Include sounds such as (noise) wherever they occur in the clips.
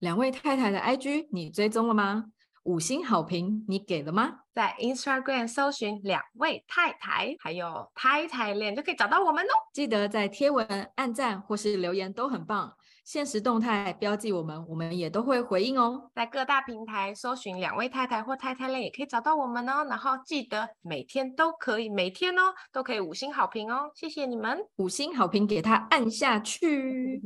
两位太太的 IG 你追踪了吗？五星好评你给了吗？在 Instagram 搜寻两位太太，还有太太恋就可以找到我们哦。记得在贴文按赞或是留言都很棒，限时动态标记我们，我们也都会回应哦。在各大平台搜寻两位太太或太太恋也可以找到我们哦。然后记得每天都可以，每天哦都可以五星好评哦。谢谢你们，五星好评给他按下去。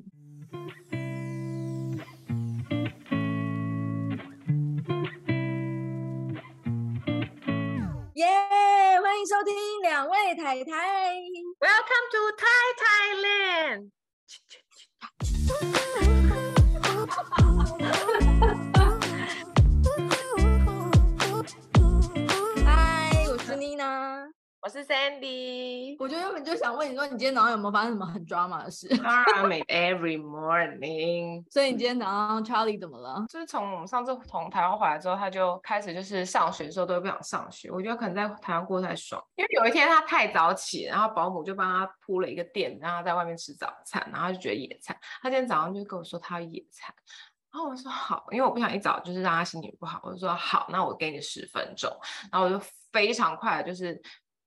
耶欢迎收听两位太太。Welcome to Thai Thailand。嗨，我是妮娜。我是 Sandy，我就原本就想问你说，你今天早上有没有发生什么很 drama 的事？Drama every morning。所以你今天早上 Charlie 怎么了？就是从我们上次从台湾回来之后，他就开始就是上学的时候都不想上学。我觉得可能在台湾过得太爽，因为有一天他太早起，然后保姆就帮他铺了一个垫，让他在外面吃早餐，然后他就觉得野餐。他今天早上就跟我说他要野餐，然后我说好，因为我不想一早就是让他心情不好，我就说好，那我给你十分钟，然后我就非常快的就是。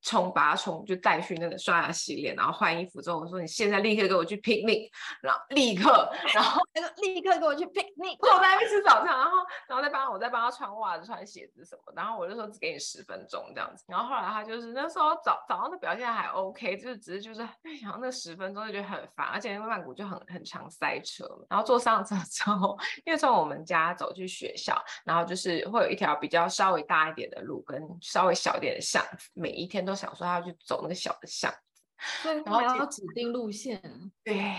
冲把他冲就带去那个刷牙洗脸，然后换衣服之后，我说你现在立刻给我去 picnic，然后立刻，然后那个立刻给我去 picnic，我在那边吃早餐，然后然后再帮我再帮他穿袜子、穿鞋子什么，然后我就说只给你十分钟这样子，然后后来他就是那时候早早上的表现还 OK，就是只是就是 (laughs) 然后那十分钟就觉得很烦，而且因为曼谷就很很常塞车，然后坐上车之后，因为从我们家走去学校，然后就是会有一条比较稍微大一点的路跟稍微小一点的巷子，每一天都。想说他要去走那个小的巷子，然后要指定路线，对，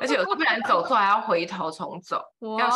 而且有时候不然走错还要回头重走，哇，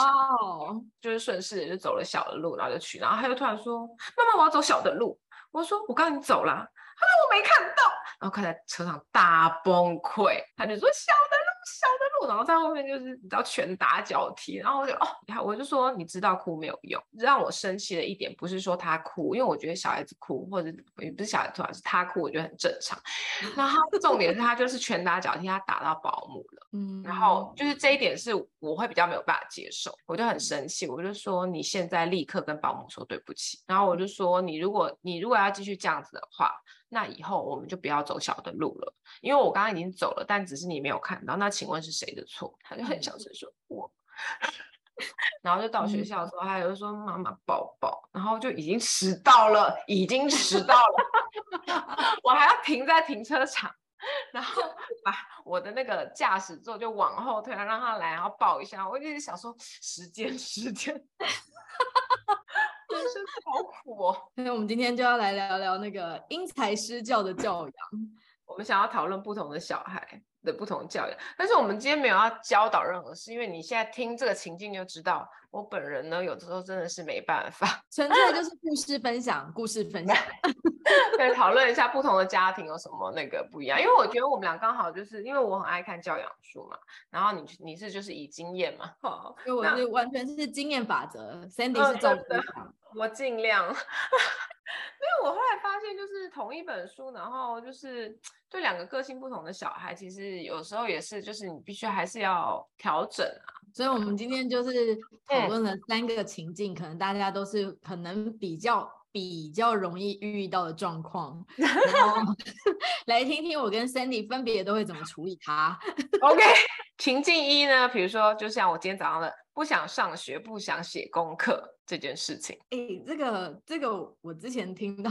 就是顺势就走了小的路，然后就去，然后他就突然说：“妈妈，我要走小的路。”我说：“我刚刚你走了。”他说：“我没看到。”然后快在车上大崩溃，他就说：“小的。”小的路，然后在后面就是你知道拳打脚踢，然后我就哦，我就说你知道哭没有用。让我生气的一点不是说他哭，因为我觉得小孩子哭或者也不是小孩子哭，是他哭，我觉得很正常。(laughs) 然后重点是他就是拳打脚踢，他打到保姆了，嗯，然后就是这一点是我会比较没有办法接受，我就很生气，我就说你现在立刻跟保姆说对不起。然后我就说你如果你如果要继续这样子的话。那以后我们就不要走小的路了，因为我刚刚已经走了，但只是你没有看到。那请问是谁的错？他就很小声说：“我。”然后就到学校的时候，他就说：“妈妈抱抱。”然后就已经迟到了，已经迟到了，(laughs) 我还要停在停车场，然后 (laughs) 把我的那个驾驶座就往后推，让他来，然后抱一下。我一直想说时间，时间。真是好苦哦！(laughs) 那我们今天就要来聊聊那个因材施教的教养。我们想要讨论不同的小孩的不同教养，但是我们今天没有要教导任何事，因为你现在听这个情境就知道，我本人呢有的时候真的是没办法，(laughs) 纯粹就是故事分享，故事分享。(laughs) 可以讨论一下不同的家庭有什么那个不一样，因为我觉得我们俩刚好就是因为我很爱看教养书嘛，然后你你是就是以经验嘛，好，因为我是完全是经验法则，Sandy 是照顾我尽量，因为我后来发现就是同一本书，然后就是对两个个性不同的小孩，其实有时候也是就是你必须还是要调整啊，所以我们今天就是讨论了三个情境，嗯、可能大家都是可能比较。比较容易遇到的状况，(laughs) 然后 (laughs) 来听听我跟 Sandy 分别都会怎么处理它。OK，(laughs) 情境一呢，比如说就像我今天早上的不想上学、不想写功课这件事情。哎、这个这个我之前听到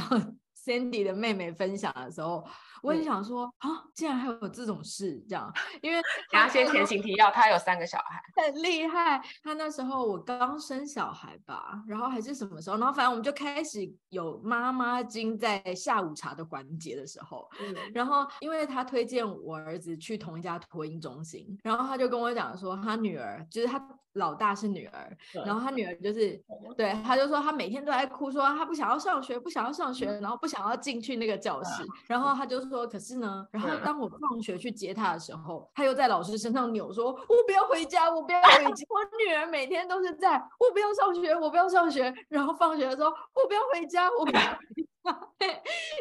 Sandy 的妹妹分享的时候。我也想说啊，竟然还有这种事，这样，因为 (laughs) 他先前情提要，他有三个小孩，(laughs) 很厉害。他那时候我刚生小孩吧，然后还是什么时候，然后反正我们就开始有妈妈经在下午茶的环节的时候，嗯、然后因为他推荐我儿子去同一家托婴中心，然后他就跟我讲说，他女儿就是他。老大是女儿，然后他女儿就是，对，他就说他每天都在哭，说他不想要上学，不想要上学，然后不想要进去那个教室，然后他就说，可是呢，然后当我放学去接他的时候，他又在老师身上扭说，我不要回家，我不要回家，我女儿每天都是在，我不要上学，我不要上学，然后放学的时候，我不要回家，我不要回家。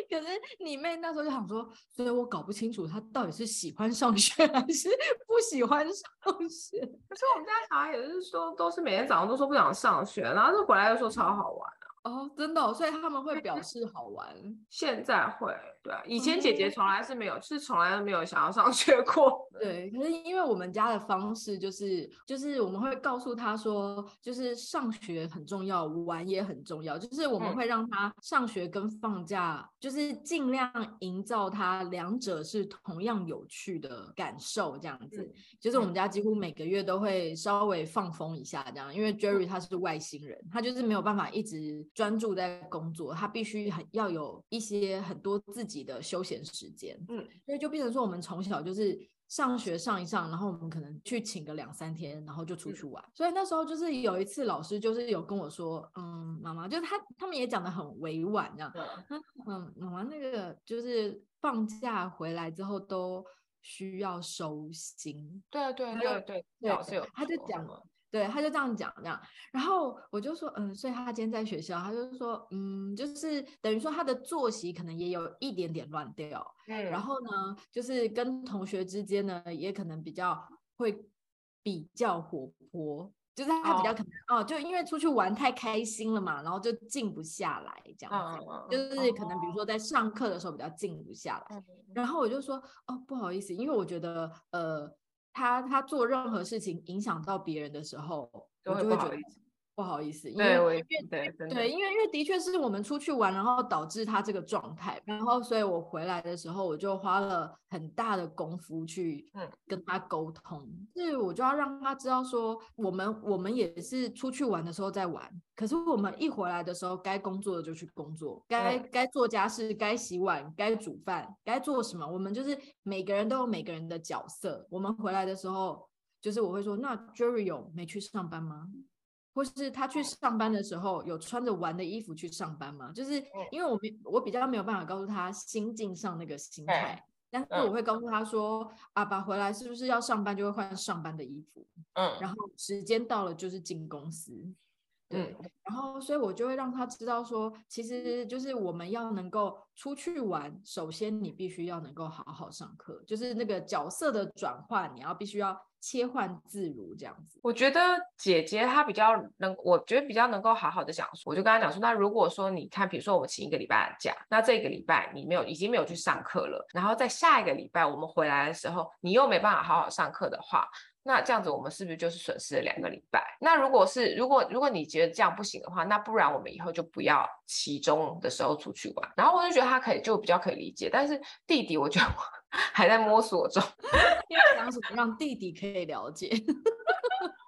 可是你妹那时候就想说，所以我搞不清楚她到底是喜欢上学还是不喜欢上学。可是我们家小孩也是说，都是每天早上都说不想上学，然后就回来又说超好玩。哦，真的、哦，所以他们会表示好玩。现在会，对啊，以前姐姐从来是没有，嗯、是从来都没有想要上学过。对，可是因为我们家的方式就是，就是我们会告诉他说，就是上学很重要，玩也很重要，就是我们会让他上学跟放假，就是尽量营造他两者是同样有趣的感受，这样子。嗯、就是我们家几乎每个月都会稍微放风一下，这样，因为 Jerry 他是外星人，他就是没有办法一直。专注在工作，他必须很要有一些很多自己的休闲时间，嗯，所以就变成说，我们从小就是上学上一上，然后我们可能去请个两三天，然后就出去玩。嗯、所以那时候就是有一次，老师就是有跟我说，嗯，妈妈，就是他他们也讲的很委婉，这样，嗯，嗯，妈妈那个就是放假回来之后都需要收心，对啊，对啊，对对对，老师有，他就讲了。对，他就这样讲这样，然后我就说，嗯，所以他今天在学校，他就说，嗯，就是等于说他的作息可能也有一点点乱掉，嗯，然后呢，就是跟同学之间呢，也可能比较会比较活泼，就是他比较可能哦，哦，就因为出去玩太开心了嘛，然后就静不下来这样就是可能比如说在上课的时候比较静不下来，哦、然后我就说，哦，不好意思，因为我觉得，呃。他他做任何事情影响到别人的时候，我就会觉得不好意思，因为对，因为因为的确是我们出去玩，然后导致他这个状态，然后所以我回来的时候，我就花了很大的功夫去跟他沟通，是我就要让他知道说，我们我们也是出去玩的时候在玩。可是我们一回来的时候，该工作的就去工作，该该做家事，该洗碗，该煮饭，该做什么，我们就是每个人都有每个人的角色。我们回来的时候，就是我会说，那 Jerry 有没去上班吗？或是他去上班的时候有穿着玩的衣服去上班吗？就是因为我没我比较没有办法告诉他心境上那个心态，但是我会告诉他说，阿爸回来是不是要上班就会换上班的衣服，嗯，然后时间到了就是进公司。对，然后所以我就会让他知道说，其实就是我们要能够出去玩，首先你必须要能够好好上课，就是那个角色的转换，你要必须要切换自如这样子。我觉得姐姐她比较能，我觉得比较能够好好的讲说，我就跟她讲说，那如果说你看，比如说我们请一个礼拜的假，那这个礼拜你没有已经没有去上课了，然后在下一个礼拜我们回来的时候，你又没办法好好上课的话。那这样子，我们是不是就是损失了两个礼拜？那如果是如果如果你觉得这样不行的话，那不然我们以后就不要期中的时候出去玩。然后我就觉得他可以，就比较可以理解。但是弟弟，我觉得我 (laughs) 还在摸索中，因为讲什么让弟弟可以了解，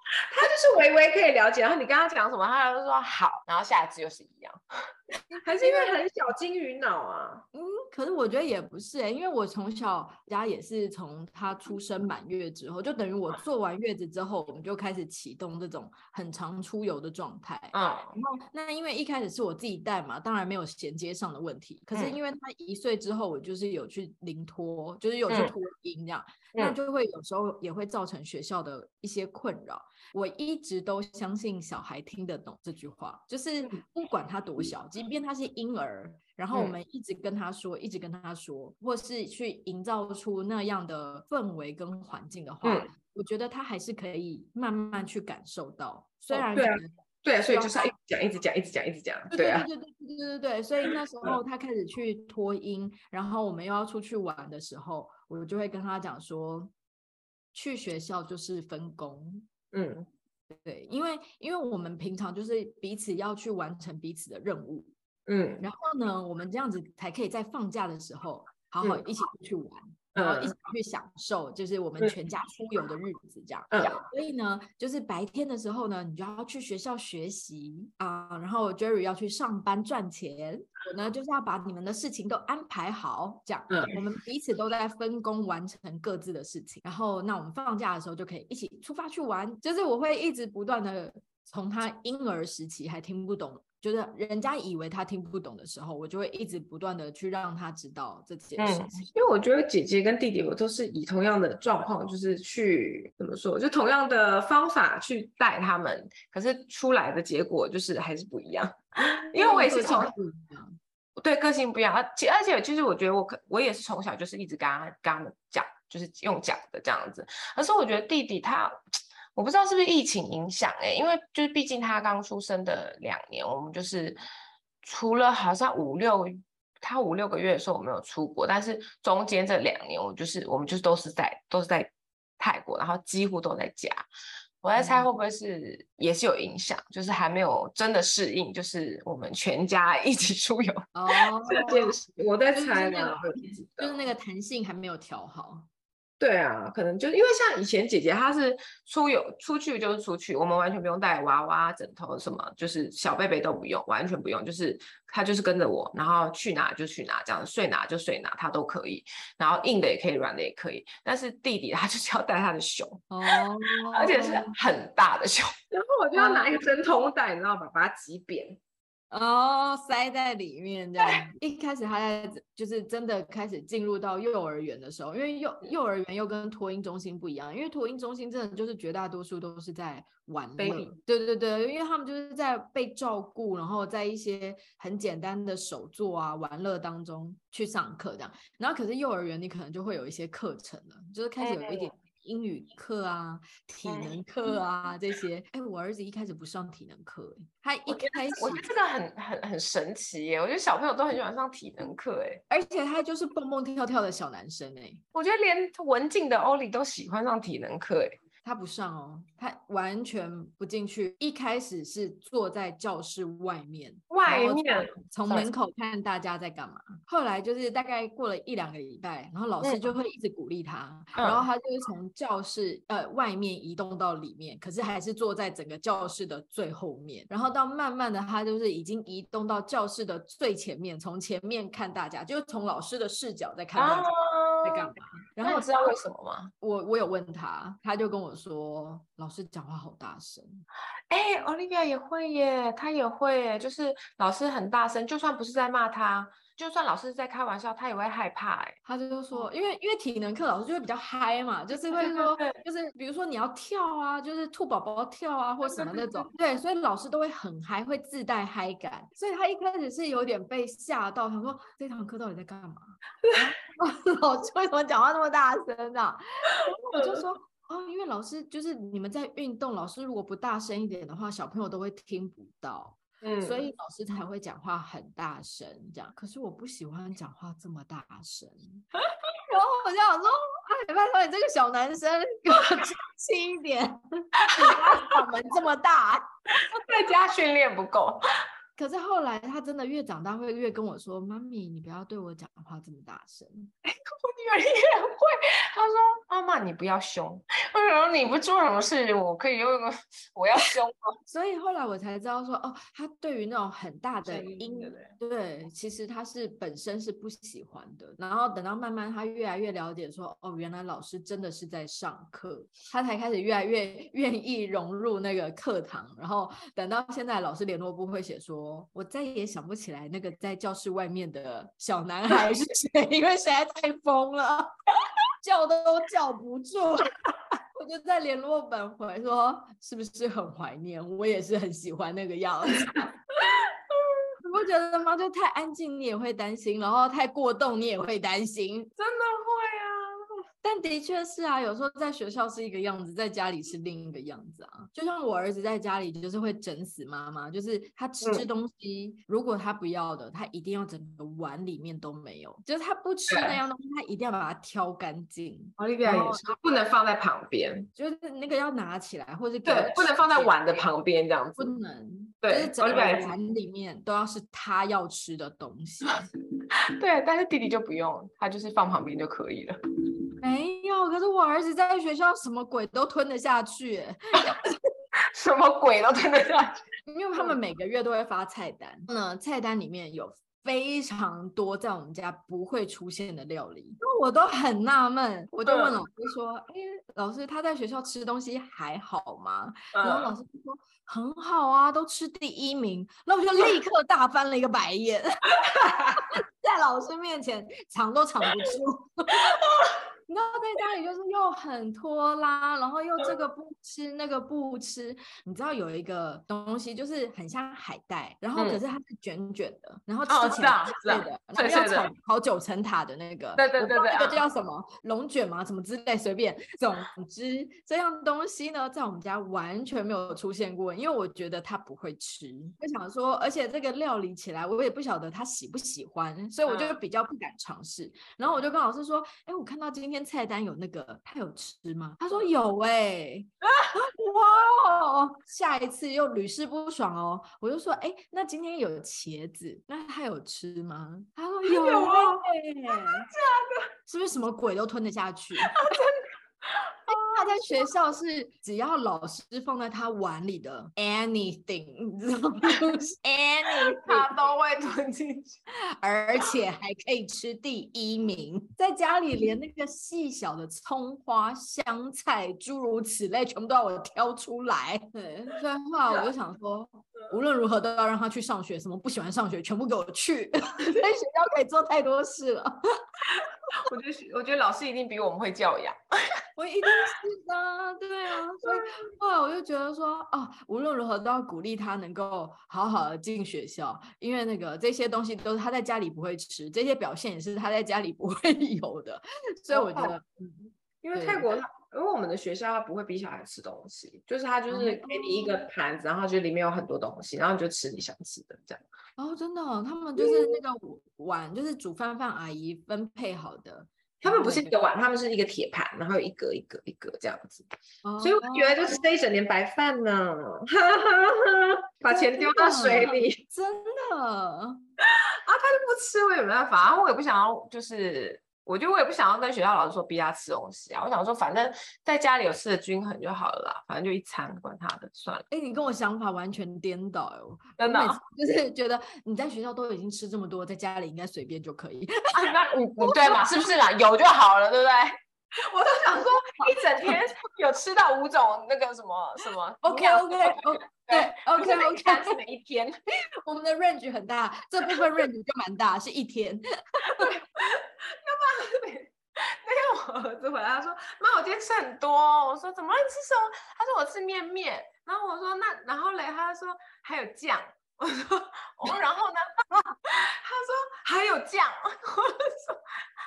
(laughs) 他就是微微可以了解。然后你跟他讲什么，他就说好，然后下一次又是一样。(laughs) 还是因为很小金鱼脑啊？嗯，可是我觉得也不是哎、欸，因为我从小家也是从他出生满月之后，就等于我坐完月子之后，我们就开始启动这种很常出游的状态。嗯，然后那因为一开始是我自己带嘛，当然没有衔接上的问题。可是因为他一岁之后，我就是有去临托，就是有去托婴这样，那就会有时候也会造成学校的一些困扰。我一直都相信小孩听得懂这句话，就是不管他多小，即便他是婴儿，然后我们一直跟他说，一直跟他说，或是去营造出那样的氛围跟环境的话，我觉得他还是可以慢慢去感受到。虽然对啊，对啊，所以就是一直讲，一直讲，一直讲，一直讲，对啊，对对对对对对对。所以那时候他开始去脱音，然后我们又要出去玩的时候，我就会跟他讲说，去学校就是分工。嗯，对，因为因为我们平常就是彼此要去完成彼此的任务，嗯，然后呢，我们这样子才可以在放假的时候好好一起出去玩。嗯然后一起去享受，就是我们全家出游的日子，这样。嗯。所以呢，就是白天的时候呢，你就要去学校学习啊，然后 Jerry 要去上班赚钱，我呢就是要把你们的事情都安排好，这样。嗯。我们彼此都在分工完成各自的事情，然后那我们放假的时候就可以一起出发去玩。就是我会一直不断的从他婴儿时期还听不懂。就是人家以为他听不懂的时候，我就会一直不断的去让他知道这件事情。嗯，因为我觉得姐姐跟弟弟我都是以同样的状况，就是去怎么说，就同样的方法去带他们，可是出来的结果就是还是不一样。因为我也是从，对个性不一样，而且而且其实我觉得我可我也是从小就是一直跟他跟他们讲，就是用讲的这样子。可是我觉得弟弟他，我不知道是不是疫情影响哎、欸，因为就是毕竟他刚出生的两年，我们就是除了好像五六他五六个月的时候我没有出国，但是中间这两年我就是我们就是都是在都是在泰国，然后几乎都在家。我在猜会不会是也是有影响，嗯、就是还没有真的适应，就是我们全家一起出游哦这件事。我在猜呢，就是那个弹性还没有调好。对啊，可能就因为像以前姐姐她是出游出去就是出去，我们完全不用带娃娃、枕头什么，就是小贝贝都不用，完全不用，就是她就是跟着我，然后去哪就去哪，这样睡哪就睡哪，她都可以，然后硬的也可以，软的也可以。但是弟弟他 (laughs) 就是要带他的熊哦，而且是很大的熊，然后我就要拿一个真空袋，你知道吧？把它挤扁。哦，塞在里面这样。一开始他在就是真的开始进入到幼儿园的时候，因为幼幼儿园又跟托婴中心不一样，因为托婴中心真的就是绝大多数都是在玩乐.对对对，因为他们就是在被照顾，然后在一些很简单的手作啊玩乐当中去上课这样。然后可是幼儿园你可能就会有一些课程了，就是开始有一点。英语课啊，体能。课啊，这些，哎，我儿子一开始不上体能课，他一开始，我觉得这个很很很神奇耶，我觉得小朋友都很喜欢上体能课，哎，而且他就是蹦蹦跳跳的小男生，哎，我觉得连文静的欧里都喜欢上体能课，哎。他不上哦，他完全不进去。一开始是坐在教室外面，外面从门口看大家在干嘛。后来就是大概过了一两个礼拜，然后老师就会一直鼓励他，嗯、然后他就会从教室呃外面移动到里面，可是还是坐在整个教室的最后面。然后到慢慢的，他就是已经移动到教室的最前面，从前面看大家，就是从老师的视角在看大家在干嘛。啊、然后你知道为什么吗？我我有问他，他就跟我。说老师讲话好大声，哎、欸，Olivia 也会耶，他也会耶，就是老师很大声，就算不是在骂他，就算老师在开玩笑，他也会害怕。哎，他就说，因为因为体能课老师就会比较嗨嘛，就是会说，就是比如说你要跳啊，就是兔宝宝跳啊，或什么那种，对，所以老师都会很嗨，会自带嗨感。所以他一开始是有点被吓到，他说这堂课到底在干嘛？(laughs) 老师为什么讲话那么大声呢、啊？我就说。哦，因为老师就是你们在运动，老师如果不大声一点的话，小朋友都会听不到，嗯，所以老师才会讲话很大声这样。可是我不喜欢讲话这么大声，(laughs) 然后我就想说，哎，拜托你这个小男生给我轻轻一点，(laughs) 你嗓门这么大，在家训练不够。可是后来他真的越长大，会越跟我说：“妈咪，你不要对我讲话这么大声。”我 (laughs) 也会，他说：“妈妈，你不要凶。”为什么：“你不做什么事情，我可以用一个我要凶吗？” (laughs) 所以后来我才知道说：“哦，他对于那种很大的音，对，对，其实他是本身是不喜欢的。然后等到慢慢他越来越了解说，哦，原来老师真的是在上课，他才开始越来越愿意融入那个课堂。然后等到现在，老师联络部会写说。我再也想不起来那个在教室外面的小男孩是谁，因为实在太疯了，(laughs) 叫都叫不住。(laughs) 我就在联络本回说，是不是很怀念？我也是很喜欢那个样子。你 (laughs) 不觉得吗？就太安静，你也会担心；然后太过动，你也会担心。真的。但的确是啊，有时候在学校是一个样子，在家里是另一个样子啊。就像我儿子在家里，就是会整死妈妈，就是他吃东西，嗯、如果他不要的，他一定要整个碗里面都没有，就是他不吃那样东西，他一定要把它挑干净。也是，不能放在旁边，就是那个要拿起来，或者对，不能放在碗的旁边这样子，不能。对，就是整个碗里面都要是他要吃的东西。(laughs) 对，但是弟弟就不用，他就是放旁边就可以了。没有，可是我儿子在学校什么鬼都吞得下去，(laughs) 什么鬼都吞得下去，因为他们每个月都会发菜单，那菜单里面有非常多在我们家不会出现的料理，我都很纳闷，我就问老师说：“哎，老师他在学校吃东西还好吗？”然后老师就说：“很好啊，都吃第一名。”那我就立刻大翻了一个白眼，(laughs) 在老师面前藏都藏不住。(laughs) 那知道在家里就是又很拖拉，然后又这个不吃那个不吃。你知道有一个东西就是很像海带，然后可是它是卷卷的，嗯、然后吃起来脆的，然后要炒好九层塔的那个，对对对对，那个叫什么龙卷吗？什么之类随便。总之这样东西呢，在我们家完全没有出现过，因为我觉得他不会吃。我想说，而且这个料理起来，我也不晓得他喜不喜欢，所以我就比较不敢尝试。嗯、然后我就跟老师说：“哎，我看到今天菜单有那个，他有吃吗？”他说：“有哎、欸。(laughs) 啊”哇，下一次又屡试不爽哦。我就说：“哎，那今天有茄子，那他有吃吗？”他说：“有哎、欸，真的假的？是不是什么鬼都吞得下去？” (laughs) 他在学校是只要老师放在他碗里的 anything，你知道吗？(laughs) anything (laughs) 他都会吞进去，而且还可以吃第一名。在家里连那个细小的葱花、香菜，诸如此类，全部都要我挑出来。对，所以后来我就想说，(laughs) 无论如何都要让他去上学。什么不喜欢上学，全部给我去。在学校可以做太多事了。我觉得，我觉得老师一定比我们会教养。我一定是的，对啊，所以后来我就觉得说，哦，无论如何都要鼓励他能够好好的进学校，因为那个这些东西都是他在家里不会吃，这些表现也是他在家里不 (laughs) 会有的，所以我觉得，嗯，因为泰国他，因为我们的学校他不会逼小孩吃东西，就是他就是给你一个盘子，然后就里面有很多东西，然后你就吃你想吃的这样。哦，真的，他们就是那个碗，就是煮饭饭阿姨分配好的。他们不是一个碗，他们是一个铁盘，然后有一格一格一格这样子，哦、所以我觉得就是这一整年白饭呢，哈哈哈，把钱丢到水里，真的。(laughs) 啊，他就不吃，我也没办法，然后我也不想要，就是。我觉得我也不想要跟学校老师说逼他吃东西啊，我想说反正在家里有吃的均衡就好了啦，反正就一餐管他的算了。哎、欸，你跟我想法完全颠倒哦，真的，就是觉得你在学校都已经吃这么多，在家里应该随便就可以。啊、那你 (laughs) 你对嘛？是不是啦？有就好了，对不对？(laughs) 我都想说 (laughs) 一整天有吃到五种那个什么什么。(laughs) OK OK OK 对 OK OK 是每一天，我们的 range 很大，这部分 range 就蛮大，是一天。那天我儿子回来，他说：“妈，我今天吃很多。”我说：“怎么了？你吃什么？”他说：“我吃面面。”然后我说：“那然后嘞？”他说：“还有酱。”我说：“哦，然后呢？”他说：“还有酱。(laughs) ”我说：“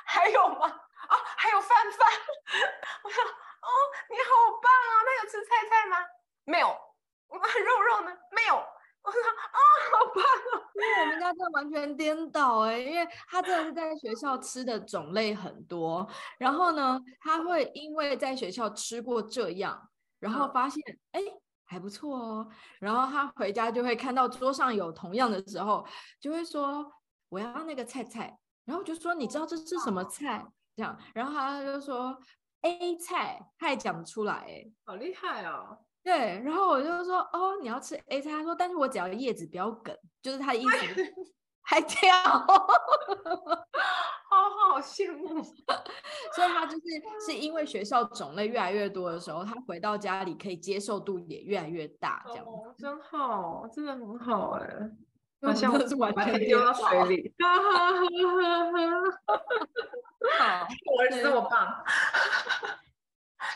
还有吗？啊，还有饭饭。(laughs) ”我说：“哦，你好棒啊！那有吃菜菜吗？没有。(laughs) 肉肉呢？没有。”我说啊，好棒哦！因为我们家真的完全颠倒哎，因为他真的是在学校吃的种类很多，然后呢，他会因为在学校吃过这样，然后发现哎还不错哦，然后他回家就会看到桌上有同样的时候，就会说我要那个菜菜，然后就说你知道这是什么菜？这样，然后他就说 A 菜，他也讲得出来哎，好厉害哦！对，然后我就说哦，你要吃 A 菜，他说，但是我只要叶子不要梗，就是他的意思，(laughs) 还挑，(laughs) 好好羡慕。(laughs) 所以他就是是因为学校种类越来越多的时候，他回到家里可以接受度也越来越大，这样、哦、真好，真的很好哎，好像我是完全丢到水里，好，(laughs) 我儿子这么棒。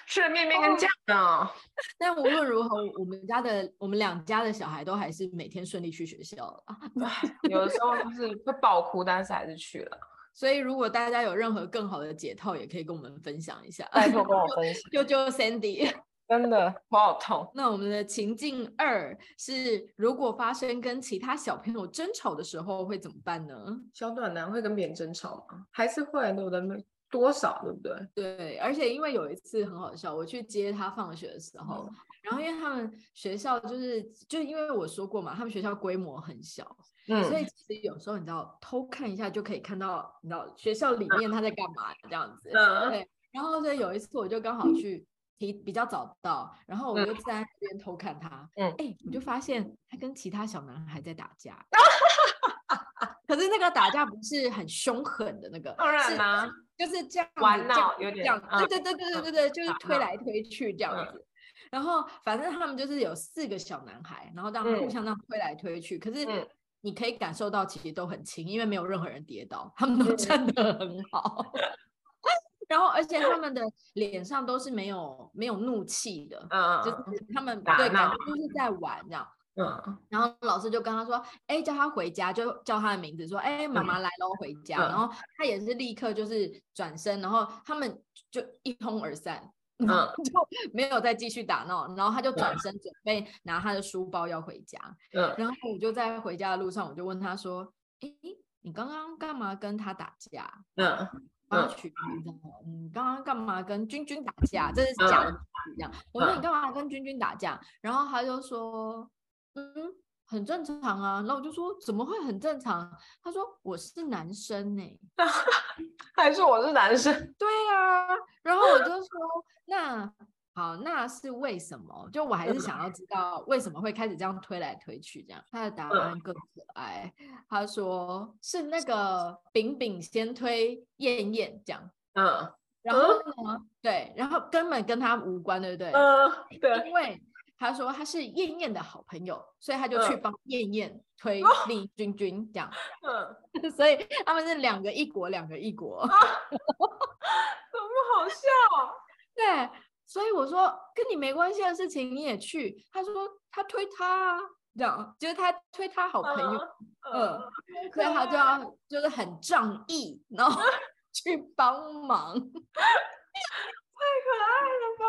吃了面面跟酱呢，但无论如何，我们家的我们两家的小孩都还是每天顺利去学校了。(laughs) 有的时候就是会爆哭，但是还是去了。(laughs) 所以如果大家有任何更好的解套，也可以跟我们分享一下。拜托跟我分享。就就 Sandy，真的我好痛。那我们的情境二是，如果发生跟其他小朋友争吵的时候，会怎么办呢？小暖男会跟别人争吵吗？还是会对不对？多少对不对？对，而且因为有一次很好笑，我去接他放学的时候，嗯、然后因为他们学校就是就因为我说过嘛，他们学校规模很小，嗯，所以其实有时候你知道偷看一下就可以看到，你知道学校里面他在干嘛这样子，嗯，对。然后所以有一次我就刚好去提比较早到，然后我就在那边偷看他，嗯，哎、欸，我就发现他跟其他小男孩在打架，(laughs) 可是那个打架不是很凶狠的那个，当然啦。就是这样玩闹，有点这样，对对对对对对对，就是推来推去这样子。然后反正他们就是有四个小男孩，然后这样互相这样推来推去。可是你可以感受到其实都很轻，因为没有任何人跌倒，他们都站得很好。然后而且他们的脸上都是没有没有怒气的，嗯，就是他们对感觉就是在玩这样。嗯，然后老师就跟他说：“哎，叫他回家，就叫他的名字，说：‘哎，妈妈来了，回家。’然后他也是立刻就是转身，然后他们就一哄而散，嗯，就没有再继续打闹。然后他就转身准备拿他的书包要回家。嗯，然后我就在回家的路上，我就问他说：‘哎，你刚刚干嘛跟他打架？’嗯，帮他取名字。嗯，刚刚干嘛跟君君打架？这是假的，这样。我说你干嘛跟君君打架？然后他就说。”嗯，很正常啊。然后我就说怎么会很正常？他说我是男生呢、欸，(laughs) 还是我是男生？对啊。然后我就说那好，那是为什么？就我还是想要知道为什么会开始这样推来推去这样。他的答案更可爱，他说是那个饼饼先推燕燕这样。嗯，然后呢？对，然后根本跟他无关，对不对？嗯，对，因为。他说他是燕燕的好朋友，所以他就去帮燕燕推李君君这样。嗯，(laughs) 所以他们是两个一国，两个一国。啊、(laughs) 怎么好笑？对，所以我说跟你没关系的事情你也去。他说他推他，啊这样就是他推他好朋友。嗯，嗯，所以他就要就是很仗义，然后去帮忙。(laughs) 太可爱了吧！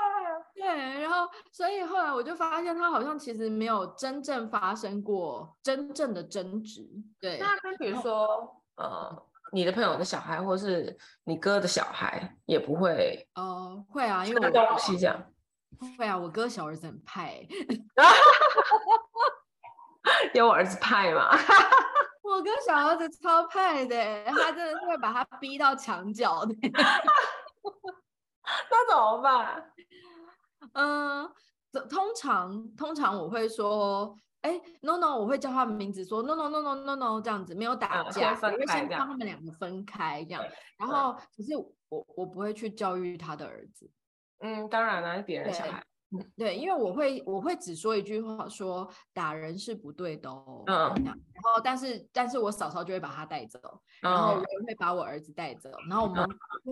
对，然后所以后来我就发现他好像其实没有真正发生过真正的争执。对，那跟比如说呃，你的朋友的小孩，或是你哥的小孩，也不会哦、呃，会啊，因为我东西这样会啊，我哥小儿子很派，(laughs) 有我儿子派吗？(laughs) 我哥小儿子超派的，他真的是会把他逼到墙角的。那怎么办？(laughs) 嗯，通常通常我会说，哎、欸、，no no，我会叫他们名字说，no no no no no no，这样子没有打架，嗯、我会先帮他们两个分开这样。然后，可是我我不会去教育他的儿子。嗯，当然了，是别人小孩。对，因为我会我会只说一句话，说打人是不对的哦。嗯，然后但是但是我嫂嫂就会把他带走，然后我也会把我儿子带走，然后我们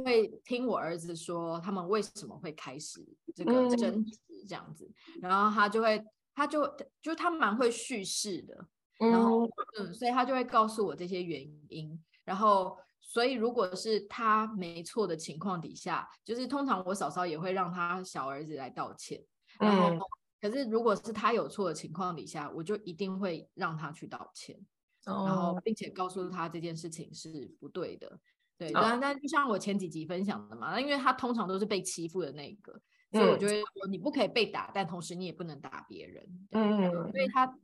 会听我儿子说他们为什么会开始这个争执这样子，然后他就会他就就他蛮会叙事的，然后嗯，所以他就会告诉我这些原因，然后所以如果是他没错的情况底下，就是通常我嫂嫂也会让他小儿子来道歉。然后，嗯、可是如果是他有错的情况底下，我就一定会让他去道歉，哦、然后并且告诉他这件事情是不对的。对，但、哦、但就像我前几集分享的嘛，那因为他通常都是被欺负的那个，所以我觉得说你不可以被打，但同时你也不能打别人。嗯，所以他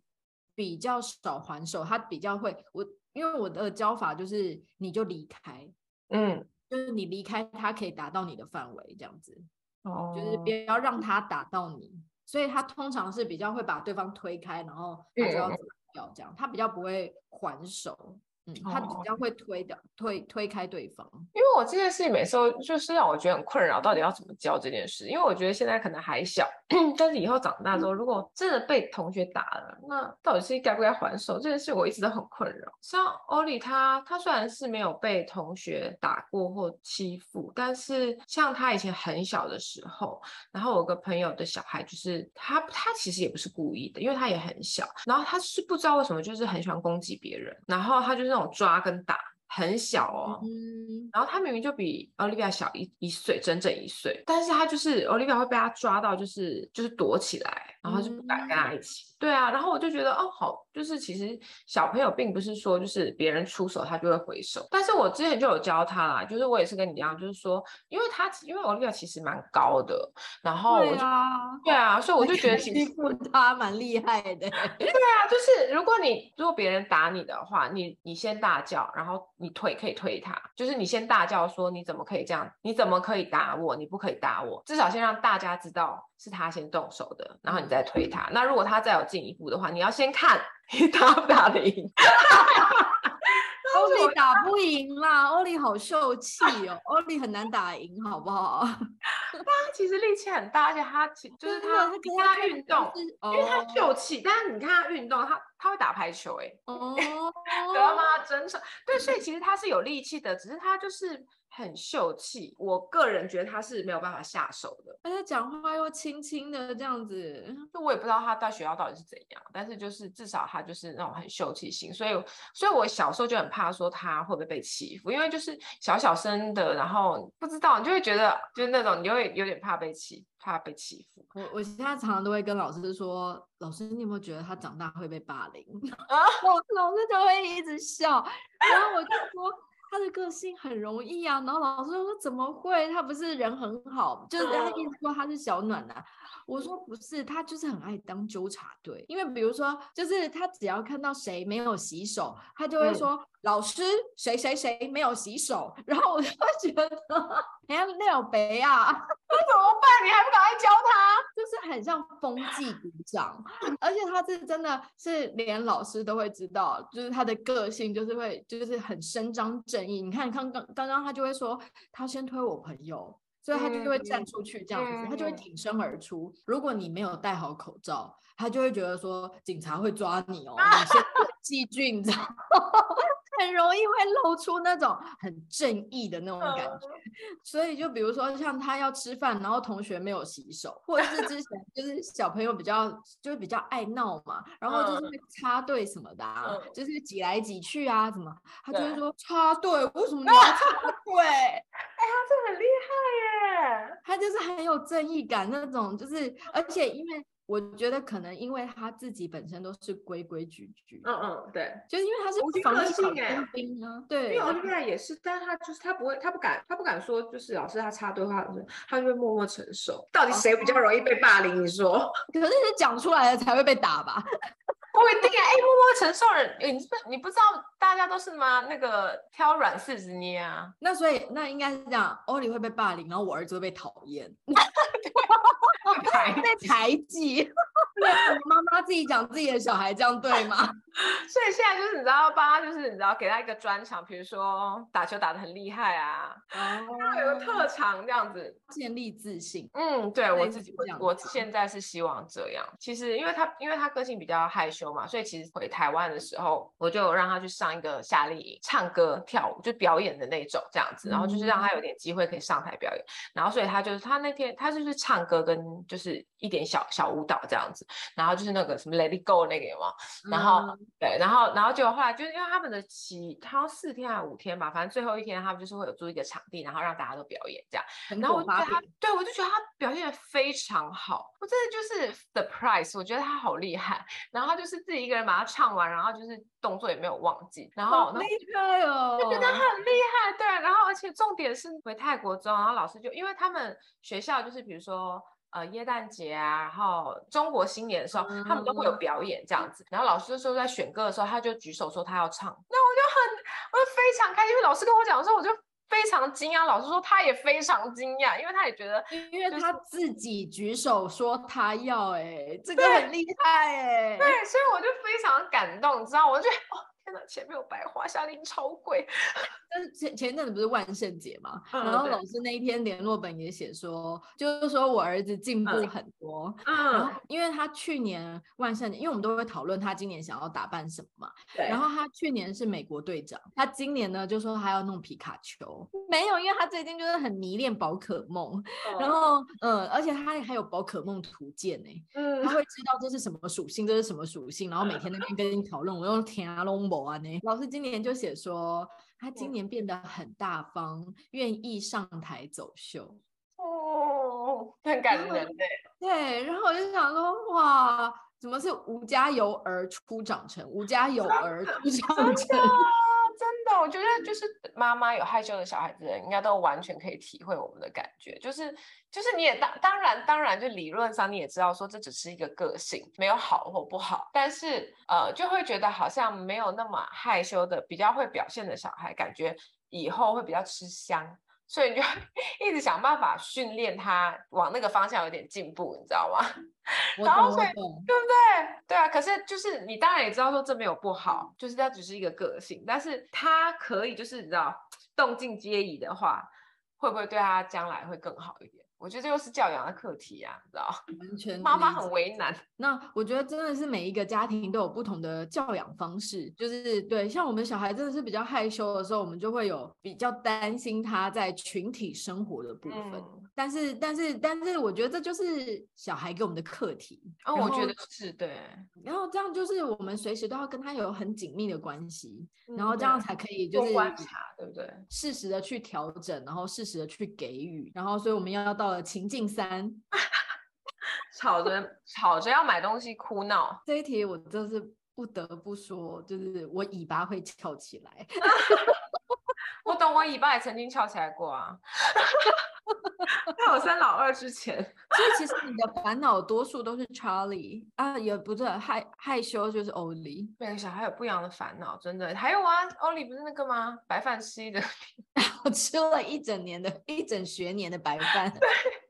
比较少还手，他比较会我，因为我的教法就是你就离开，嗯，就是你离开，他可以达到你的范围这样子。哦，就是不要让他打到你，所以他通常是比较会把对方推开，然后他就要走掉这样，他比较不会还手。他比较会推的，推推开对方。因为我这件事情每次都就是让我觉得很困扰，到底要怎么教这件事？因为我觉得现在可能还小，(clears throat) 但是以后长大之后，如果真的被同学打了，那到底是该不该还手？这件事我一直都很困扰。像欧丽他，他虽然是没有被同学打过或欺负，但是像他以前很小的时候，然后我有个朋友的小孩，就是他，他其实也不是故意的，因为他也很小，然后他是不知道为什么就是很喜欢攻击别人，然后他就是那种。抓跟打很小哦，嗯、然后他明明就比 Olivia 小一一岁，整整一岁，但是他就是 Olivia 会被他抓到，就是就是躲起来，然后就不敢跟他一起。嗯、对啊，然后我就觉得哦，好。就是其实小朋友并不是说就是别人出手他就会回手，但是我之前就有教他啦，就是我也是跟你一样，就是说，因为他因为 Olivia 其实蛮高的，然后我就对啊，对啊，所以我就觉得欺负他蛮厉害的。对啊，就是如果你如果别人打你的话，你你先大叫，然后你腿可以推他，就是你先大叫说你怎么可以这样，你怎么可以打我，你不可以打我，至少先让大家知道是他先动手的，然后你再推他。那如果他再有进一步的话，你要先看。你打不打得赢？(laughs) 欧丽打不赢啦，欧丽好秀气哦，欧丽很难打赢，好不好？(laughs) 他其实力气很大，而且他其就是他，他运动，因为他秀气，但是你看他运动，他他会打排球，哎，哦，(laughs) 知道吗？真的，对，所以其实他是有力气的，只是他就是很秀气，我个人觉得他是没有办法下手的，而且讲话又轻轻的这样子，就我也不知道他在学校到底是怎样，但是就是至少他就是那种很秀气型，所以所以我小时候就很怕说他会不会被欺负，因为就是小小声的，然后不知道你就会觉得就是那种你就会有点怕被欺，怕被欺负。我我现在常常都会跟老师说，老师你有没有觉得他长大会被霸凌？(laughs) 啊，(laughs) 我老师就会一直笑，然后我就说。他的个性很容易啊，然后老师说怎么会？他不是人很好，就是他一直说他是小暖男啊。我说不是，他就是很爱当纠察队，因为比如说，就是他只要看到谁没有洗手，他就会说、嗯、老师谁谁谁没有洗手，然后我就会觉得哎呀廖北啊，(laughs) 那怎么办？你还不赶快教他？就是很像风纪鼓掌，而且他是真的是连老师都会知道，就是他的个性就是会就是很伸张正义。你看刚刚刚刚他就会说他先推我朋友。所以他就会站出去这样子，他就会挺身而出。如果你没有戴好口罩，他就会觉得说警察会抓你哦，你先 (laughs) 细菌，你知道很容易会露出那种很正义的那种感觉。所以就比如说像他要吃饭，然后同学没有洗手，或者是之前 (laughs) 就是小朋友比较就是比较爱闹嘛，然后就是会插队什么的啊，就是挤来挤去啊，什么，他就会说插队，为什么你要插 (laughs) 队？哎，他这很厉害耶，他就是很有正义感那种，就是而且因为。我觉得可能因为他自己本身都是规规矩矩，嗯嗯，对，就是因为他是防疫小尖兵啊，对，因为现在也是，但是他就是他不会，他不敢，他不敢说，就是老师他插队话，他就会默默承受。到底谁比较容易被霸凌？你说？(laughs) 可是你讲出来了才会被打吧？不一定啊，哎，默默承受人，你不你不知道大家都是吗？那个挑软柿子捏啊，那所以那应该是这样，欧里会被霸凌，然后我儿子会被讨厌。(laughs) (laughs) 被排挤，(laughs) 妈妈自己讲自己的小孩这样对吗？所以现在就是你知道，帮他就是你知道给他一个专长，比如说打球打得很厉害啊，然后有个特长这样子，建立自信。嗯，对我自己我，我现在是希望这样。其实因为他因为他个性比较害羞嘛，所以其实回台湾的时候，我就让他去上一个夏令营，唱歌跳舞就表演的那种这样子，然后就是让他有点机会可以上台表演。然后所以他就是他那天他就是唱歌跟就是一点小小舞蹈这样子，然后就是那个什么 Let It Go 那个有吗？然后、嗯、对，然后然后结果后来就是因为他们的期，他要四天还是五天吧，反正最后一天他们就是会有租一个场地，然后让大家都表演这样。然后我觉得他，对我就觉得他表现的非常好，我真的就是 surprise，我觉得他好厉害。然后他就是自己一个人把它唱完，然后就是动作也没有忘记，然后厉害哦，就觉得他很厉害。对，然后而且重点是回泰国之后，然后老师就因为他们学校就是比如说。呃，耶诞节啊，然后中国新年的时候，他们都会有表演这样子。然后老师说在选歌的时候，他就举手说他要唱，那我就很，我就非常开心。因为老师跟我讲的时候，我就非常惊讶。老师说他也非常惊讶，因为他也觉得，因为他自己举手说他要，哎，这个很厉害，哎，对，所以我就非常感动，你知道，我就觉得哦。钱没有白花，夏令超贵。(laughs) 但是前前阵子不是万圣节嘛，嗯、然后老师那一天联络本也写说，就是说我儿子进步很多。嗯，然后因为他去年万圣节，因为我们都会讨论他今年想要打扮什么嘛。对。然后他去年是美国队长，他今年呢就说他要弄皮卡丘。(laughs) 没有，因为他最近就是很迷恋宝可梦。嗯、然后嗯，而且他还有宝可梦图鉴呢。嗯。他会知道这是什么属性，这是什么属性，然后每天那边跟你讨论。我用天啊呢老师今年就写说，他今年变得很大方，愿、嗯、意上台走秀。哦，很感人的。对，然后我就想说，哇，怎么是无家有儿出长成，无家有儿出长成？我觉得就是妈妈有害羞的小孩子，应该都完全可以体会我们的感觉。就是，就是你也当当然当然，就理论上你也知道说这只是一个个性，没有好或不好。但是呃，就会觉得好像没有那么害羞的、比较会表现的小孩，感觉以后会比较吃香。所以你就 (laughs) 一直想办法训练他往那个方向有点进步，你知道吗？(laughs) 然后所以对不对？对啊。可是就是你当然也知道说这没有不好，就是他只是一个个性，但是他可以就是你知道动静皆宜的话，会不会对他将来会更好一点？我觉得这又是教养的课题啊，你知道？完全 (laughs) 妈妈很为难。那我觉得真的是每一个家庭都有不同的教养方式，就是对，像我们小孩真的是比较害羞的时候，我们就会有比较担心他在群体生活的部分。嗯、但是，但是，但是，我觉得这就是小孩给我们的课题。哦，我觉得是对。然后这样就是我们随时都要跟他有很紧密的关系，嗯、然后这样才可以就是观察，对不对？适时的去调整，然后适时的去给予，然后所以我们要到。呃，情境三，(laughs) 吵着吵着要买东西哭闹，这一题我真是不得不说，就是我尾巴会翘起来。(laughs) 我懂，我尾巴也曾经翘起来过啊。(laughs) 在我三老二之前，所以其实你的烦恼多数都是 Charlie 啊，也不是害害羞就是 Oli。每个小孩有不一样的烦恼，真的。还有啊，Oli 不是那个吗？白饭吃一整天，我 (laughs) 吃了一整年的一整学年的白饭。对。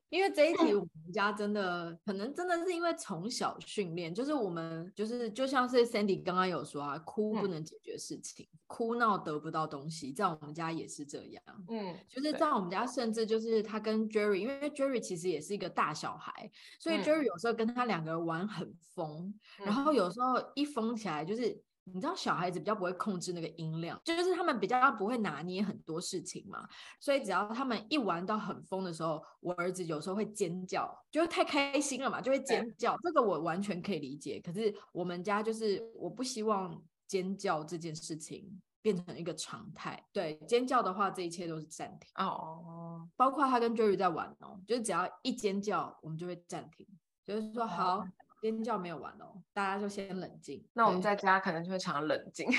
因为这一题我们家真的可能真的是因为从小训练，就是我们就是就像是 Sandy 刚刚有说啊，哭不能解决事情，嗯、哭闹得不到东西，在我们家也是这样。嗯，就是在我们家，甚至就是他跟 Jerry，因为 Jerry 其实也是一个大小孩，所以 Jerry 有时候跟他两个人玩很疯，嗯、然后有时候一疯起来就是。你知道小孩子比较不会控制那个音量，就是他们比较不会拿捏很多事情嘛，所以只要他们一玩到很疯的时候，我儿子有时候会尖叫，就是太开心了嘛，就会尖叫。这个我完全可以理解。可是我们家就是我不希望尖叫这件事情变成一个常态。对，尖叫的话，这一切都是暂停。哦哦哦，包括他跟 Jerry 在玩哦，就是只要一尖叫，我们就会暂停，就是说好。尖叫没有完哦，大家就先冷静。那我们在家可能就会常常冷静，(laughs)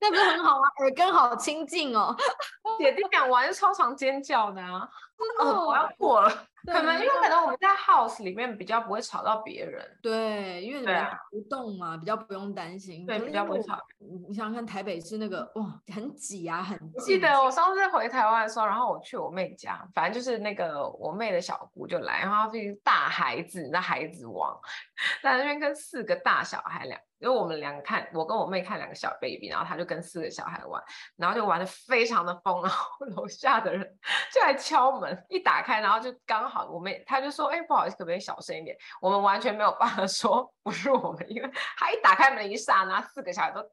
那不是很好吗？耳根好清净哦。姐弟俩玩超常尖叫的啊！哦，我要过了。可能因为可能我们在 house 里面比较不会吵到别人，对，因为你们不动嘛，比较不用担心，对，比较不会吵。你想想看，台北是那个哇，很挤啊，很记得我上次回台湾的时候，然后我去我妹家，反正就是那个我妹的小姑就来，然后她是大孩子，那孩子王，在那边跟四个大小孩两。因为我们两个看，我跟我妹看两个小 baby，然后他就跟四个小孩玩，然后就玩的非常的疯，然后 (laughs) 楼下的人就来敲门，一打开，然后就刚好我们，他就说，哎，不好意思，可不可以小声一点？我们完全没有办法 (laughs) 说不是我们，因为他一打开门一刹那，四个小孩都啊，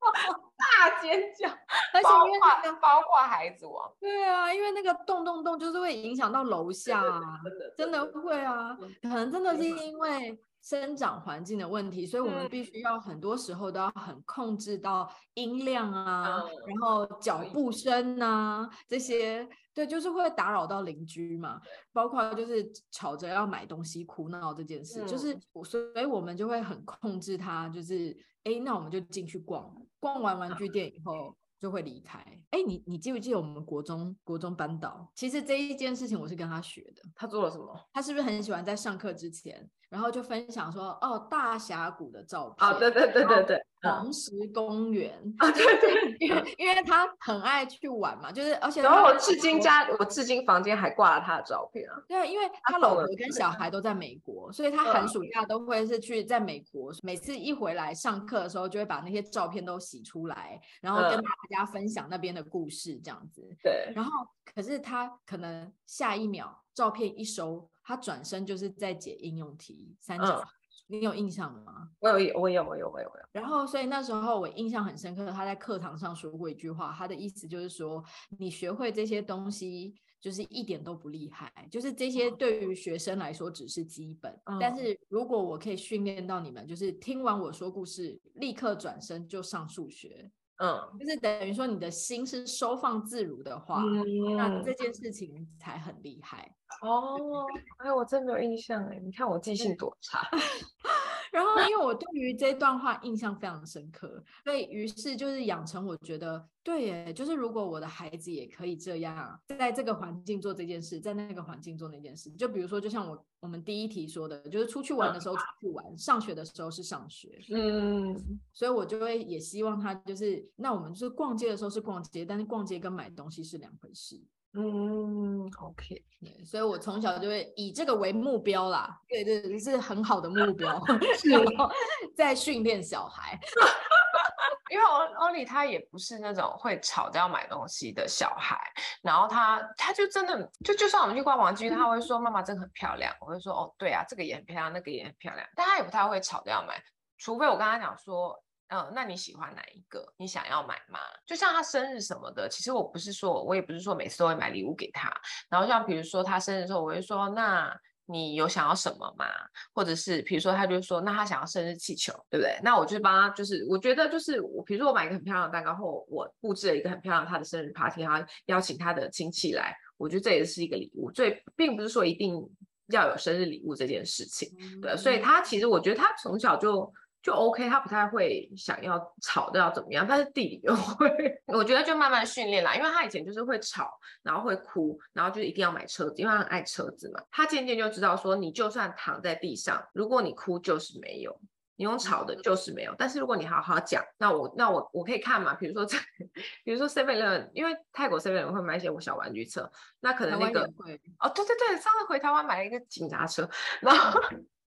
(laughs) 大尖叫，而且包括包括孩子王，对啊，因为那个动动动就是会影响到楼下啊，真的真的会啊，可能真的是因为。生长环境的问题，所以我们必须要很多时候都要很控制到音量啊，嗯、然后脚步声啊这些，对，就是会打扰到邻居嘛。包括就是吵着要买东西哭闹这件事，嗯、就是所以我们就会很控制他，就是哎，那我们就进去逛，逛完玩具店以后就会离开。哎，你你记不记得我们国中国中班导？其实这一件事情我是跟他学的。他做了什么？他是不是很喜欢在上课之前？然后就分享说，哦，大峡谷的照片。哦，对对对对对。黄石公园啊，对对，因为因为他很爱去玩嘛，就是而且。然后我至今家，我至今房间还挂了他的照片啊。对，因为他老婆跟小孩都在美国，所以他寒暑假都会是去在美国。每次一回来上课的时候，就会把那些照片都洗出来，然后跟大家分享那边的故事，这样子。对。然后，可是他可能下一秒照片一收。他转身就是在解应用题，三角，嗯、你有印象吗？我有，我有，我有，我有，我有。然后，所以那时候我印象很深刻。他在课堂上说过一句话，他的意思就是说，你学会这些东西，就是一点都不厉害，就是这些对于学生来说只是基本。嗯、但是如果我可以训练到你们，就是听完我说故事，立刻转身就上数学。嗯，就是等于说你的心是收放自如的话，嗯、那这件事情才很厉害哦。哎，我真没有印象哎，你看我记性多差。(laughs) 然后，因为 (laughs) 我对于这段话印象非常深刻，所以于是就是养成我觉得，对耶，就是如果我的孩子也可以这样，在这个环境做这件事，在那个环境做那件事，就比如说，就像我我们第一题说的，就是出去玩的时候出去玩，上学的时候是上学，嗯，所以我就会也希望他就是，那我们就是逛街的时候是逛街，但是逛街跟买东西是两回事。嗯，OK，所以，我从小就会以这个为目标啦。对对，对，是很好的目标，(laughs) 然后在训练小孩。(laughs) 因为欧欧里他也不是那种会吵着要买东西的小孩，然后他他就真的就就算我们去逛玩具，他会说妈妈真的很漂亮，我会说哦对啊，这个也很漂亮，那个也很漂亮，但他也不太会吵着要买，除非我跟他讲说，嗯、呃，那你喜欢哪一个？你想要买吗？就像他生日什么的，其实我不是说，我也不是说每次都会买礼物给他，然后像比如说他生日的时候，我会说那。你有想要什么吗？或者是比如说，他就说，那他想要生日气球，对不对？那我就帮他，就是我觉得就是我，比如说我买一个很漂亮的蛋糕，或我布置了一个很漂亮他的生日 party，然后邀请他的亲戚来，我觉得这也是一个礼物。所以并不是说一定要有生日礼物这件事情，对。所以他其实我觉得他从小就。就 OK，他不太会想要吵的要怎么样，但是弟弟就会，(laughs) 我觉得就慢慢训练啦，因为他以前就是会吵，然后会哭，然后就一定要买车子，因为他很爱车子嘛。他渐渐就知道说，你就算躺在地上，如果你哭就是没有，你用吵的就是没有。但是如果你好好讲，那我那我我可以看嘛，比如说在，(laughs) 比如说 Seven Eleven，因为泰国 Seven Eleven 会买一些我小玩具车，那可能那个哦，对对对，上次回台湾买了一个警察车，然后。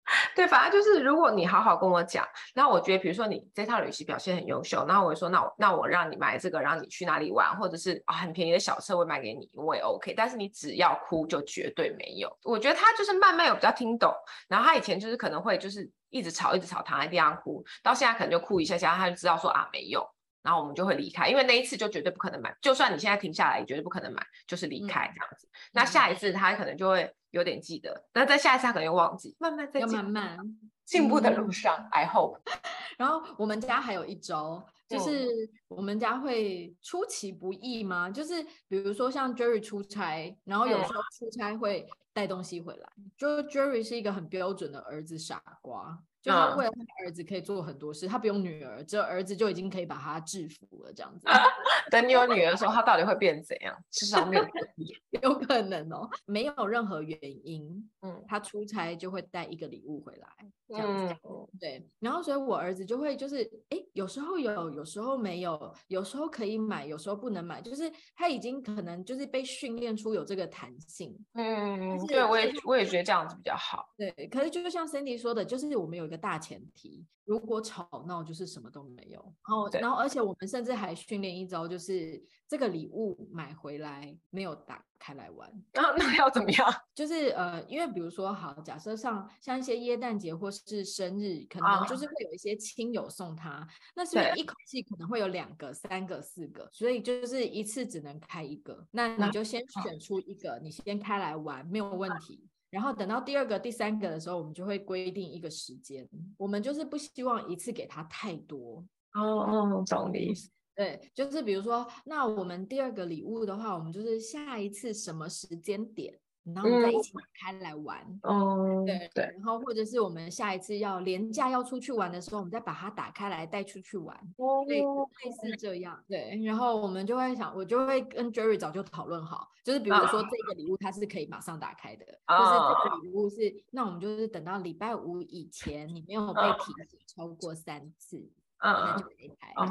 (laughs) 对，反正就是如果你好好跟我讲，然后我觉得，比如说你这趟旅行表现很优秀，然后我会说，那我那我让你买这个，让你去哪里玩，或者是啊很便宜的小车，我买给你，我也 OK。但是你只要哭，就绝对没有。我觉得他就是慢慢有比较听懂，然后他以前就是可能会就是一直吵，一直吵，躺在地上哭，到现在可能就哭一下下，他就知道说啊没有，然后我们就会离开，因为那一次就绝对不可能买，就算你现在停下来，也绝对不可能买，就是离开这样子。嗯、那下一次他可能就会。有点记得，那在下一次他可能又忘记，慢慢在慢慢进步的路上、嗯、，I hope。(laughs) 然后我们家还有一周，就是我们家会出其不意吗？就是比如说像 Jerry 出差，然后有时候出差会带东西回来，嗯、就 Jerry 是一个很标准的儿子傻瓜。就他为了他儿子可以做很多事，他不用女儿，只有儿子就已经可以把他制服了，这样子。(laughs) 等你有女儿的时候，他到底会变怎样？至少没有 (laughs) 有可能哦，没有任何原因，嗯，他出差就会带一个礼物回来，这样子。嗯、对，然后所以我儿子就会就是，哎，有时候有，有时候没有，有时候可以买，有时候不能买，就是他已经可能就是被训练出有这个弹性。嗯，对，我也我也觉得这样子比较好。对，可是就像 Cindy 说的，就是我们有。大前提，如果吵闹就是什么都没有。然后，然后，而且我们甚至还训练一招，就是这个礼物买回来没有打开来玩。然后那要怎么样？(laughs) 就是呃，因为比如说，好，假设像像一些耶诞节或是生日，可能就是会有一些亲友送他，啊、那所以一口气可能会有两个、三个、四个，所以就是一次只能开一个。那你就先选出一个，啊、你先开来玩，没有问题。然后等到第二个、第三个的时候，我们就会规定一个时间。我们就是不希望一次给他太多。哦哦，懂你意思。对，就是比如说，那我们第二个礼物的话，我们就是下一次什么时间点？然后我们再一起打开来玩，哦、嗯，对对，然后或者是我们下一次要连假要出去玩的时候，我们再把它打开来带出去玩，哦，类类似这样，对，然后我们就会想，我就会跟 Jerry 早就讨论好，就是比如说。这个礼物它是可以马上打开的，啊、就是这个礼物是，那我们就是等到礼拜五以前你没有被。提醒超过三次，嗯、那就可以开。哦，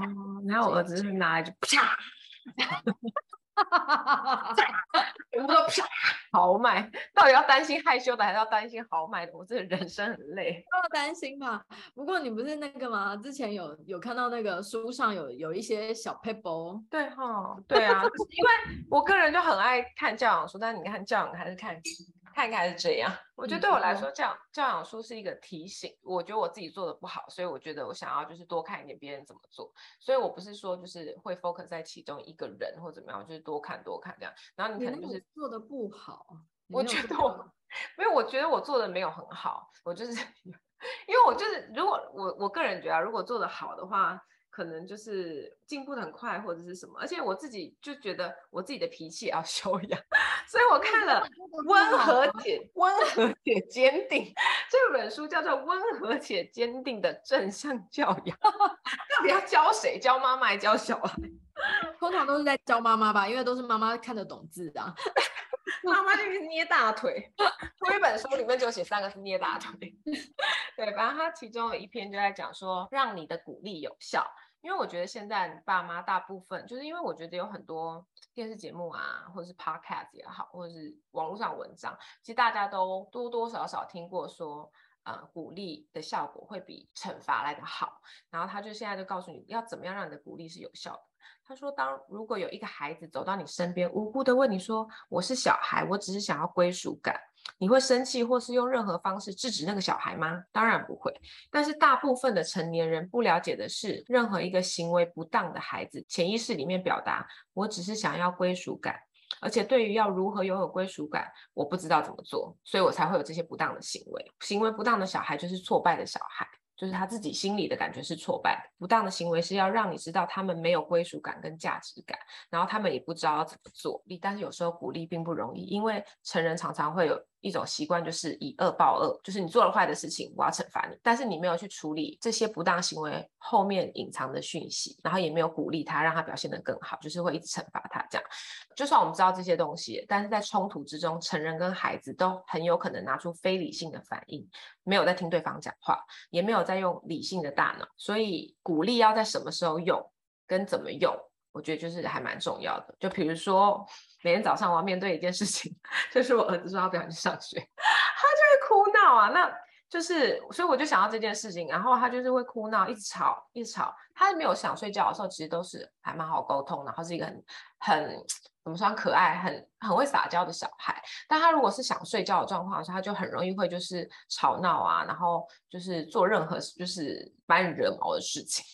然后我儿子是拿来就啪。(laughs) 哈哈哈哈哈！全部都啪豪迈，到底要担心害羞的，还是要担心豪迈的？我这人生很累，不要担心嘛。不过你不是那个吗？之前有有看到那个书上有有一些小 people，对哈，对啊，因为我个人就很爱看教养书，但你看教养还是看。看看是这样，我觉得对我来说，教养教养书是一个提醒。我觉得我自己做的不好，所以我觉得我想要就是多看一点别人怎么做。所以我不是说就是会 focus 在其中一个人或怎么样，就是多看多看这样。然后你可能就是做的不好，我觉得我没有，我觉得我做的没有很好。我就是 (laughs) 因为我就是如果我我个人觉得，如果做的好的话。可能就是进步的很快，或者是什么，而且我自己就觉得我自己的脾气也要 (laughs) 修养，所以我看了《温和且 (laughs) 温和且坚定》这本书，叫做《温和且坚定的正向教养》，(laughs) 到底要教谁？教妈妈还教小孩？(laughs) 通常都是在教妈妈吧，因为都是妈妈看得懂字的，妈妈就是捏大腿。同一本书里面就写三个是捏大腿，对，反正他其中有一篇就在讲说，让你的鼓励有效。因为我觉得现在爸妈大部分，就是因为我觉得有很多电视节目啊，或者是 podcast 也好，或者是网络上文章，其实大家都多多少少听过说，呃鼓励的效果会比惩罚来得好。然后他就现在就告诉你要怎么样让你的鼓励是有效的。他说，当如果有一个孩子走到你身边，无辜的问你说：“我是小孩，我只是想要归属感。”你会生气，或是用任何方式制止那个小孩吗？当然不会。但是大部分的成年人不了解的是，任何一个行为不当的孩子，潜意识里面表达：“我只是想要归属感。”而且对于要如何拥有归属感，我不知道怎么做，所以我才会有这些不当的行为。行为不当的小孩就是挫败的小孩。就是他自己心里的感觉是挫败，不当的行为是要让你知道他们没有归属感跟价值感，然后他们也不知道要怎么做。但是有时候鼓励并不容易，因为成人常常会有一种习惯，就是以恶报恶，就是你做了坏的事情，我要惩罚你，但是你没有去处理这些不当行为后面隐藏的讯息，然后也没有鼓励他，让他表现得更好，就是会一直惩罚他这样。就算我们知道这些东西，但是在冲突之中，成人跟孩子都很有可能拿出非理性的反应，没有在听对方讲话，也没有在用理性的大脑。所以鼓励要在什么时候用，跟怎么用，我觉得就是还蛮重要的。就比如说，每天早上我要面对一件事情，就是我儿子说他不想去上学，(laughs) 他就会哭闹啊，那就是，所以我就想到这件事情，然后他就是会哭闹，一直吵，一直吵。他没有想睡觉的时候，其实都是还蛮好沟通，然后是一个很很。怎么说？可爱，很很会撒娇的小孩。但他如果是想睡觉的状况的时候，他就很容易会就是吵闹啊，然后就是做任何就是把你惹毛的事情。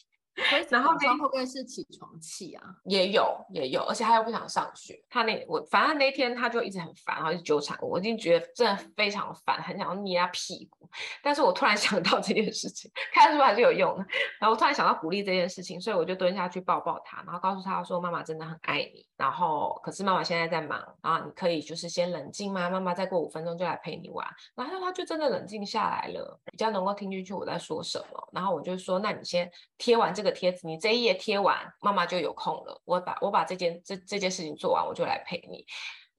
然后会不会是起床气啊？也有，也有，而且他又不想上学。他那我反正那天他就一直很烦，然后就纠缠我。我已经觉得真的非常烦，很想要捏他屁股。但是我突然 (laughs) 想到这件事情，看书还是有用的。然后我突然想到鼓励这件事情，所以我就蹲下去抱抱他，然后告诉他说：“妈妈真的很爱你。”然后可是妈妈现在在忙，啊你可以就是先冷静吗？妈妈再过五分钟就来陪你玩。然后他就真的冷静下来了，比较能够听进去我在说什么。然后我就说：“那你先贴完这个贴纸，你这一页贴完，妈妈就有空了。我把我把这件这这件事情做完，我就来陪你。”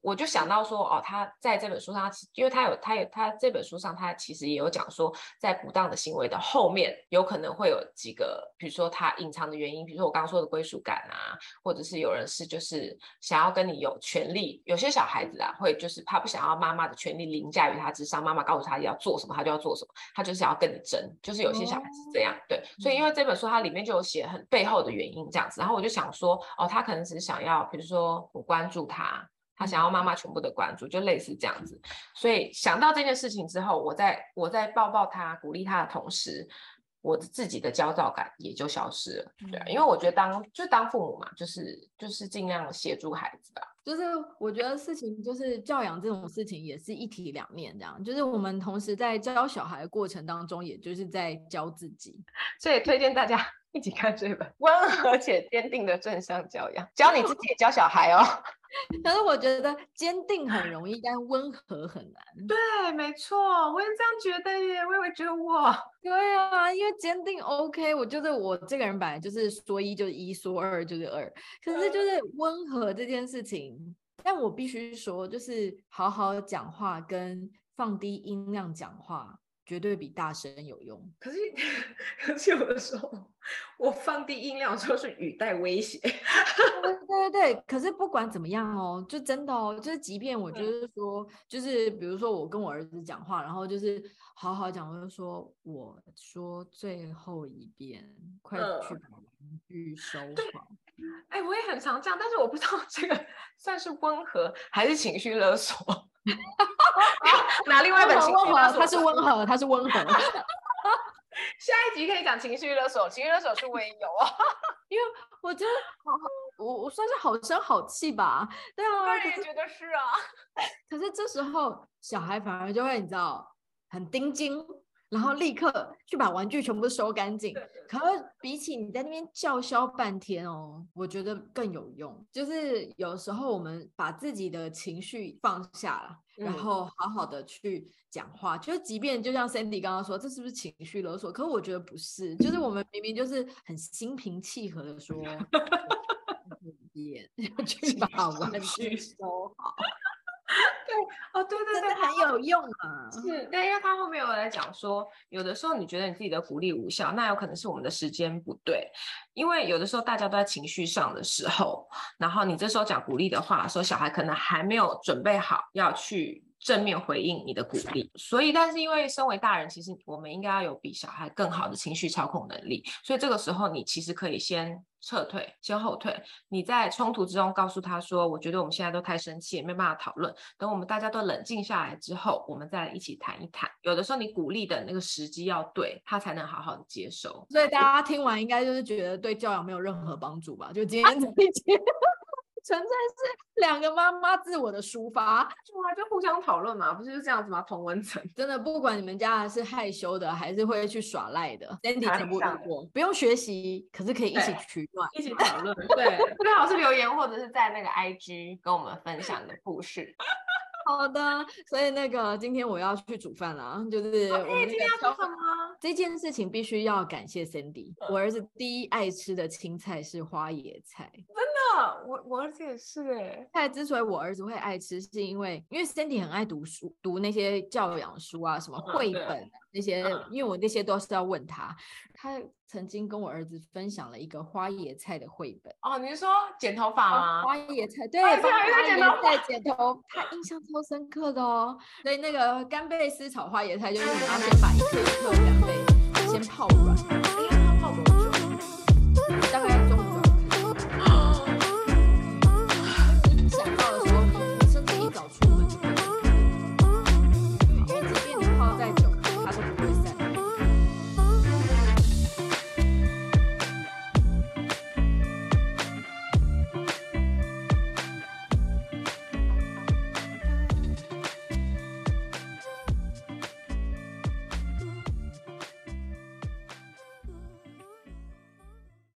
我就想到说，哦，他在这本书上，因为他有，他有，他这本书上，他其实也有讲说，在不当的行为的后面，有可能会有几个，比如说他隐藏的原因，比如说我刚刚说的归属感啊，或者是有人是就是想要跟你有权利，有些小孩子啊，会就是他不想要妈妈的权利凌驾于他之上，妈妈告诉他要做什么，他就要做什么，他就是想要跟你争，就是有些小孩子这样，对，所以因为这本书它里面就有写很背后的原因这样子，然后我就想说，哦，他可能只是想要，比如说我关注他。他想要妈妈全部的关注，就类似这样子。所以想到这件事情之后，我在我在抱抱他、鼓励他的同时，我自己的焦躁感也就消失了。对啊，因为我觉得当就当父母嘛，就是就是尽量协助孩子吧。就是我觉得事情就是教养这种事情也是一体两面，这样就是我们同时在教小孩的过程当中，也就是在教自己。(laughs) 所以推荐大家一起看这本《温和且坚定的正向教养》，教你自己也教小孩哦。(laughs) 可是我觉得坚定很容易，但温和很难。对，没错，我也这样觉得耶。我以为只有我。(laughs) 对啊，因为坚定 OK，我就是我这个人本来就是说一就是一，说二就是二。可是就是温和这件事情，但我必须说，就是好好讲话跟放低音量讲话。绝对比大声有用。可是，(laughs) 可是有的时候，我放低音量的时候是语带威胁。对 (laughs) 对对，可是不管怎么样哦，就真的哦，就是即便我就是说，嗯、就是比如说我跟我儿子讲话，然后就是好好讲，我就说我说最后一遍，快去把玩具收好。哎、欸，我也很常这样，但是我不知道这个算是温和还是情绪勒索。(laughs) 拿另外一本情绪勒索，他是温和，它是温和。(laughs) 下一集可以讲情绪勒索，情绪勒索是我也有啊，(laughs) 因为我觉得好好，我我算是好声好气吧，对啊，我也觉得是啊。(laughs) 可是这时候小孩反而就会你知道很盯紧。然后立刻去把玩具全部收干净。可是比起你在那边叫嚣半天哦，我觉得更有用。就是有时候我们把自己的情绪放下了，嗯、然后好好的去讲话。就是即便就像 Sandy 刚刚说，这是不是情绪勒索？可是我觉得不是，就是我们明明就是很心平气和的说 (laughs) (laughs) 要 (laughs) 去把玩具收好。(laughs) 对哦，对对对，很有用啊。是，对因为他后面有来讲说，有的时候你觉得你自己的鼓励无效，那有可能是我们的时间不对。因为有的时候大家都在情绪上的时候，然后你这时候讲鼓励的话，说小孩可能还没有准备好要去正面回应你的鼓励。所以，但是因为身为大人，其实我们应该要有比小孩更好的情绪操控能力。所以这个时候，你其实可以先。撤退，先后退。你在冲突之中告诉他说：“我觉得我们现在都太生气，没办法讨论。等我们大家都冷静下来之后，我们再来一起谈一谈。有的时候，你鼓励的那个时机要对，他才能好好的接受。所以大家听完应该就是觉得对教养没有任何帮助吧？就今天 (laughs) 这一节。纯粹是两个妈妈自我的抒发，哇，就互相讨论嘛，不是就这样子吗？同文层，真的，不管你们家是害羞的，还是会去耍赖的，Sandy 全部遇过，不用学习，可是可以一起取暖，一起讨论，对，(laughs) 最好是留言或者是在那个 IG 跟我们分享的故事。(laughs) 好的，所以那个今天我要去煮饭了，就是我们今天要做什么？这件事情必须要感谢 Sandy，我儿子第一爱吃的青菜是花椰菜，真的，我我儿子也是哎。菜之所以我儿子会爱吃，是因为因为 Cindy 很爱读书，读那些教养书啊，什么绘本。那些，因为我那些都是要问他。他曾经跟我儿子分享了一个花椰菜的绘本。哦，你是说剪头发吗？花椰菜，对，花椰菜剪头，他印象超深刻的哦。所以那个干贝丝炒花椰菜，就是你要先把一颗一颗干贝。